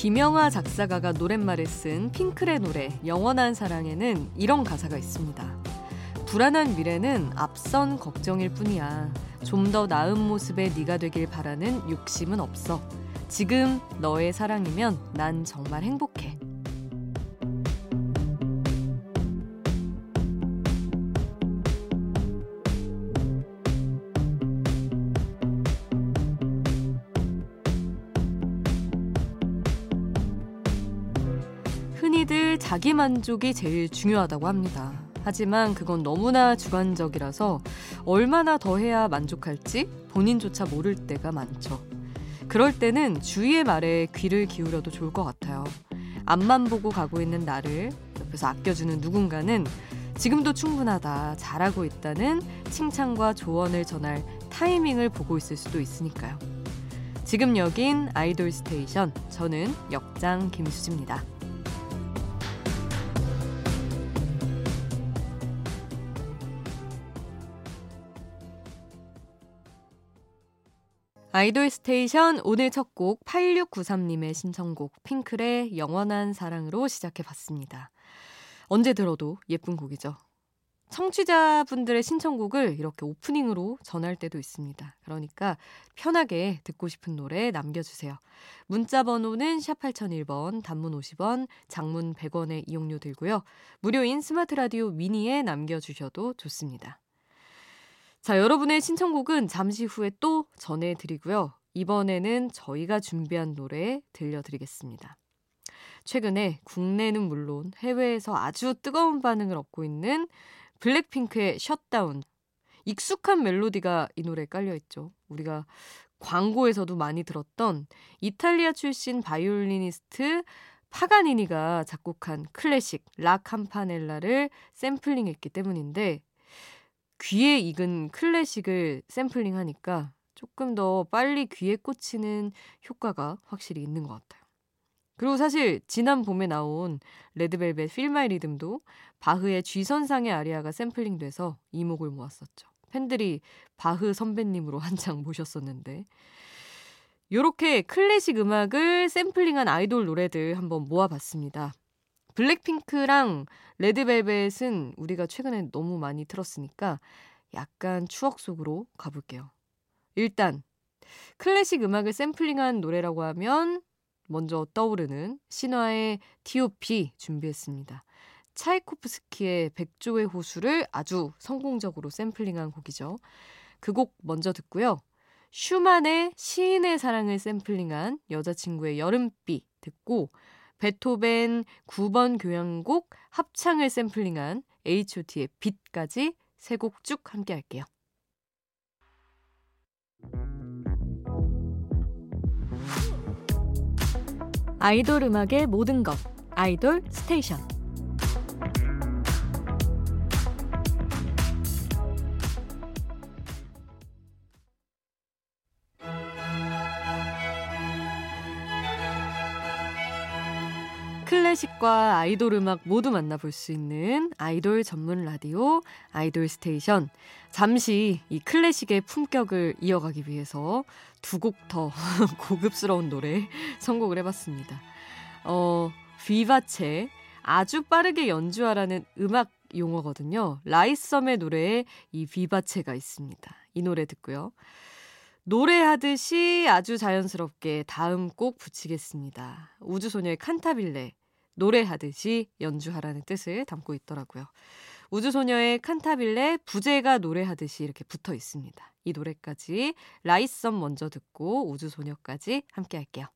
김영하 작사가가 노랫말을 쓴 핑클의 노래 영원한 사랑에는 이런 가사가 있습니다. 불안한 미래는 앞선 걱정일 뿐이야. 좀 더 나은 모습의 네가 되길 바라는 욕심은 없어. 지금 너의 사랑이면 난 정말 행복해. 자기 만족이 제일 중요하다고 합니다. 하지만 그건 너무나 주관적이라서 얼마나 더 해야 만족할지 본인조차 모를 때가 많죠. 그럴 때는 주위의 말에 귀를 기울여도 좋을 것 같아요. 앞만 보고 가고 있는 나를 옆에서 아껴주는 누군가는 지금도 충분하다, 잘하고 있다는 칭찬과 조언을 전할 타이밍을 보고 있을 수도 있으니까요. 지금 여긴 아이돌 스테이션. 저는 역장 김수지입니다. 아이돌 스테이션 오늘 첫 곡 8693님의 신청곡 핑클의 영원한 사랑으로 시작해 봤습니다. 언제 들어도 예쁜 곡이죠. 청취자분들의 신청곡을 이렇게 오프닝으로 전할 때도 있습니다. 그러니까 편하게 듣고 싶은 노래 남겨주세요. 문자 번호는 샵 8001번, 단문 50원, 장문 100원의 이용료 들고요. 무료인 스마트 라디오 미니에 남겨주셔도 좋습니다. 자, 여러분의 신청곡은 잠시 후에 또 전해드리고요. 이번에는 저희가 준비한 노래 들려드리겠습니다. 최근에 국내는 물론 해외에서 아주 뜨거운 반응을 얻고 있는 블랙핑크의 Shut Down. 익숙한 멜로디가 이 노래에 깔려있죠. 우리가 광고에서도 많이 들었던 이탈리아 출신 바이올리니스트 파가니니가 작곡한 클래식 La Campanella를 샘플링했기 때문인데 귀에 익은 클래식을 샘플링하니까 조금 더 빨리 귀에 꽂히는 효과가 확실히 있는 것 같아요. 그리고 사실 지난 봄에 나온 레드벨벳 Feel My Rhythm도 바흐의 G선상의 아리아가 샘플링돼서 이목을 모았었죠. 팬들이 바흐 선배님으로 한창 모셨었는데 요렇게 클래식 음악을 샘플링한 아이돌 노래들 한번 모아봤습니다. 블랙핑크랑 레드벨벳은 우리가 최근에 너무 많이 틀었으니까 약간 추억 속으로 가볼게요. 일단 클래식 음악을 샘플링한 노래라고 하면 먼저 떠오르는 신화의 T.O.P 준비했습니다. 차이코프스키의 백조의 호수를 아주 성공적으로 샘플링한 곡이죠. 그 곡 먼저 듣고요. 슈만의 시인의 사랑을 샘플링한 여자친구의 여름비 듣고 베토벤 9번 교향곡 합창을 샘플링한 H.O.T의 빛까지 세 곡 쭉 함께 할게요. 아이돌 음악의 모든 것 아이돌 스테이션 클래식과 아이돌 음악 모두 만나볼 수 있는 아이돌 전문 라디오 아이돌 스테이션. 잠시 이 클래식의 품격을 이어가기 위해서 두 곡 더 고급스러운 노래 선곡을 해봤습니다. 어, 비바체. 아주 빠르게 연주하라는 음악 용어거든요. 라잇썸의 노래에 이 비바체가 있습니다. 이 노래 듣고요. 노래하듯이 아주 자연스럽게 다음 곡 붙이겠습니다. 우주소녀의 칸타빌레. 노래하듯이 연주하라는 뜻을 담고 있더라고요. 우주소녀의 칸타빌레 부제가 노래하듯이 이렇게 붙어 있습니다. 이 노래까지 라이썸 먼저 듣고 우주소녀까지 함께 할게요.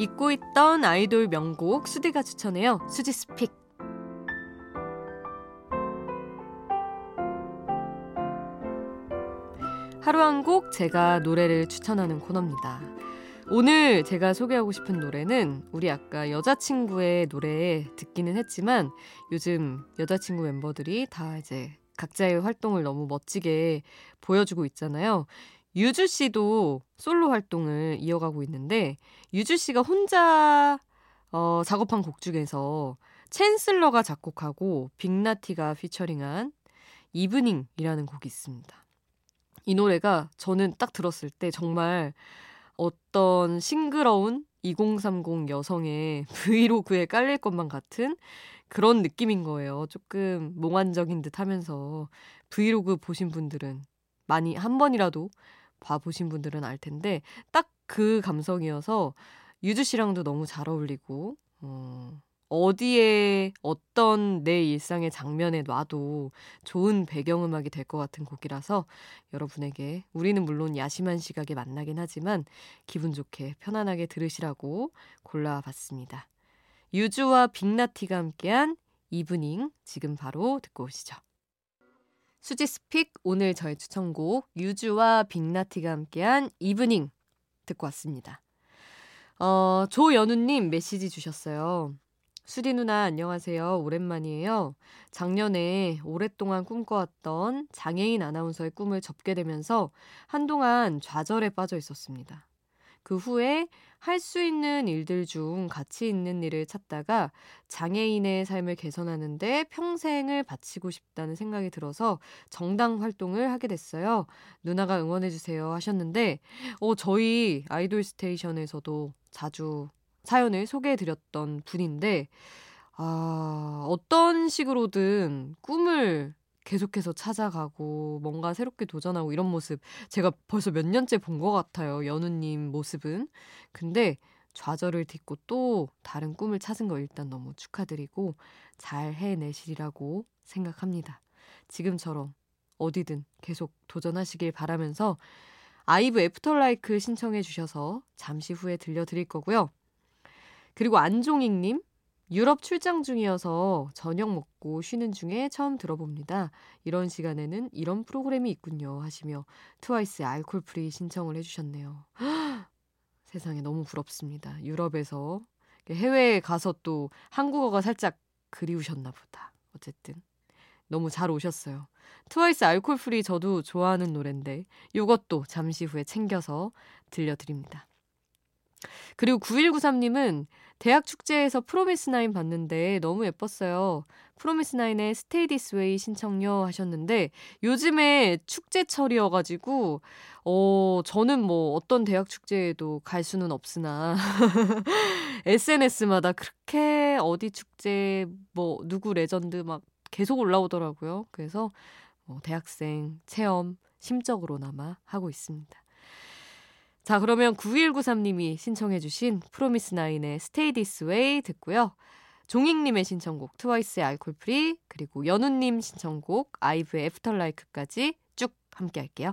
잊고 있던 아이돌 명곡 수디가 추천해요. 수지 스픽. 하루 한 곡 제가 노래를 추천하는 코너입니다. 오늘 제가 소개하고 싶은 노래는 우리 아까 여자친구의 노래 듣기는 했지만 요즘 여자친구 멤버들이 다 이제 각자의 활동을 너무 멋지게 보여주고 있잖아요. 유주 씨도 솔로 활동을 이어가고 있는데 유주 씨가 혼자 어, 작업한 곡 중에서 챈슬러가 작곡하고 빅나티가 피처링한 이브닝이라는 곡이 있습니다. 이 노래가 저는 딱 들었을 때 정말 어떤 싱그러운 2030 여성의 브이로그에 깔릴 것만 같은 그런 느낌인 거예요. 조금 몽환적인 듯 하면서 브이로그 보신 분들은 많이 한 번이라도 봐보신 분들은 알 텐데 딱 그 감성이어서 유주 씨랑도 너무 잘 어울리고 어, 어디에 어떤 내 일상의 장면에 놔도 좋은 배경음악이 될 것 같은 곡이라서 여러분에게 우리는 물론 야심한 시각에 만나긴 하지만 기분 좋게 편안하게 들으시라고 골라봤습니다. 유주와 빅나티가 함께한 Evening 지금 바로 듣고 오시죠. 수지's pick 오늘 저의 추천곡 유주와 빅나티가 함께한 Evening 듣고 왔습니다. 어, 조연우님 메시지 주셨어요. 수디 누나 안녕하세요. 오랜만이에요. 작년에 오랫동안 꿈꿔왔던 장애인 아나운서의 꿈을 접게 되면서 한동안 좌절에 빠져 있었습니다. 그 후에 할 수 있는 일들 중 가치 있는 일을 찾다가 장애인의 삶을 개선하는데 평생을 바치고 싶다는 생각이 들어서 정당 활동을 하게 됐어요. 누나가 응원해주세요 하셨는데, 어, 저희 아이돌 스테이션에서도 자주 사연을 소개해드렸던 분인데, 아, 어떤 식으로든 꿈을 계속해서 찾아가고 뭔가 새롭게 도전하고 이런 모습 제가 벌써 몇 년째 본 것 같아요. 연우님 모습은. 근데 좌절을 딛고 또 다른 꿈을 찾은 거 일단 너무 축하드리고 잘 해내시리라고 생각합니다. 지금처럼 어디든 계속 도전하시길 바라면서 아이브 After LIKE 신청해 주셔서 잠시 후에 들려드릴 거고요. 그리고 안종익님 유럽 출장 중이어서 저녁 먹고 쉬는 중에 처음 들어봅니다. 이런 시간에는 이런 프로그램이 있군요. 하시며 트와이스의 Alcohol-Free 신청을 해주셨네요. 세상에 너무 부럽습니다. 유럽에서 해외에 가서 또 한국어가 살짝 그리우셨나 보다. 어쨌든 너무 잘 오셨어요. 트와이스 Alcohol-Free 저도 좋아하는 노래인데 이것도 잠시 후에 챙겨서 들려드립니다. 그리고 9193님은 대학 축제에서 프로미스나인 봤는데 너무 예뻤어요. 프로미스나인의 Stay This Way 신청요 하셨는데 요즘에 축제철이어가지고 어 저는 뭐 어떤 대학 축제에도 갈 수는 없으나 SNS마다 그렇게 어디 축제 뭐 누구 레전드 막 계속 올라오더라고요. 그래서 뭐 대학생 체험 심적으로나마 하고 있습니다. 자, 그러면 9193님이 신청해주신 프로미스나인의 This Way 듣고요. 종익님의 신청곡 트와이스의 Alcohol-Free 그리고 연우님 신청곡 아이브의 After LIKE까지 쭉 함께 할게요.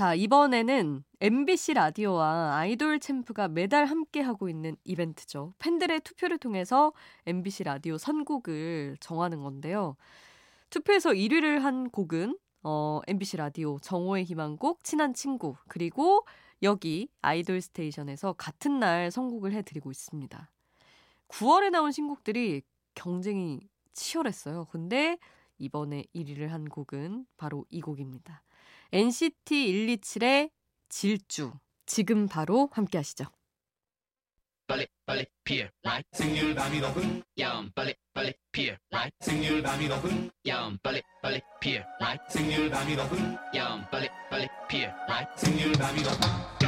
자, 이번에는 MBC 라디오와 아이돌 챔프가 매달 함께 하고 있는 이벤트죠. 팬들의 투표를 통해서 MBC 라디오 선곡을 정하는 건데요. 투표에서 1위를 한 곡은 어, MBC 라디오 정오의 희망곡 친한 친구 그리고 여기 아이돌 스테이션에서 같은 날 선곡을 해드리고 있습니다. 9월에 나온 신곡들이 경쟁이 치열했어요. 근데 이번에 1위를 한 곡은 바로 이 곡입니다. NCT 127의 질주. 지금 바로 함께 하시죠. 빨리 빨리 피어 라이 생률 밤이 높은 야음 빨리 빨리 피어 라이 생률 밤이 높은 야음 빨리 빨리 피어 라이 생률 밤이 높은 야음 빨리 빨리 피어 라이 생률 밤이 높은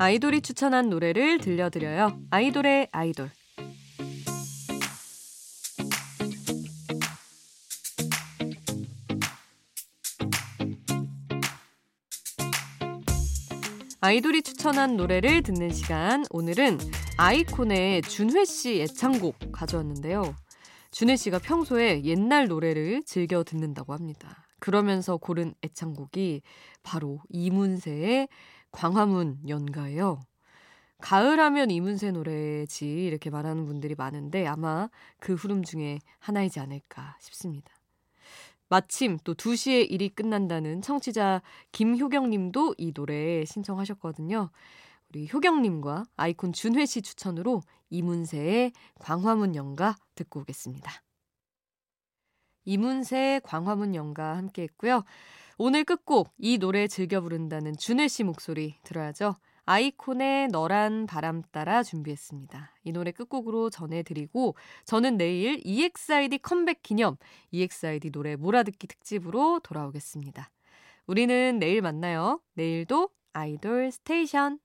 아이돌이 추천한 노래를 들려드려요. 아이돌의 아이돌. 아이돌이 추천한 노래를 듣는 시간. 오늘은 아이콘의 준회 씨 애창곡 가져왔는데요. 준혜 씨가 평소에 옛날 노래를 즐겨 듣는다고 합니다. 그러면서 고른 애창곡이 바로 이문세의 광화문 연가예요. 가을 하면 이문세 노래지 이렇게 말하는 분들이 많은데 아마 그 흐름 중에 하나이지 않을까 싶습니다. 마침 또 2시에 일이 끝난다는 청취자 김효경 님도 이 노래 신청하셨거든요. 우리 효경 님과 아이콘 준회 씨 추천으로 이문세의 광화문 연가 듣고 오겠습니다. 이문세의 광화문 연가 함께 했고요. 오늘 끝곡 이 노래 즐겨 부른다는 준회 씨 목소리 들어야죠. 아이콘의 너란 바람 따라 준비했습니다. 이 노래 끝곡으로 전해드리고 저는 내일 EXID 컴백 기념 EXID 노래 몰아듣기 특집으로 돌아오겠습니다. 우리는 내일 만나요. 내일도 아이돌 스테이션.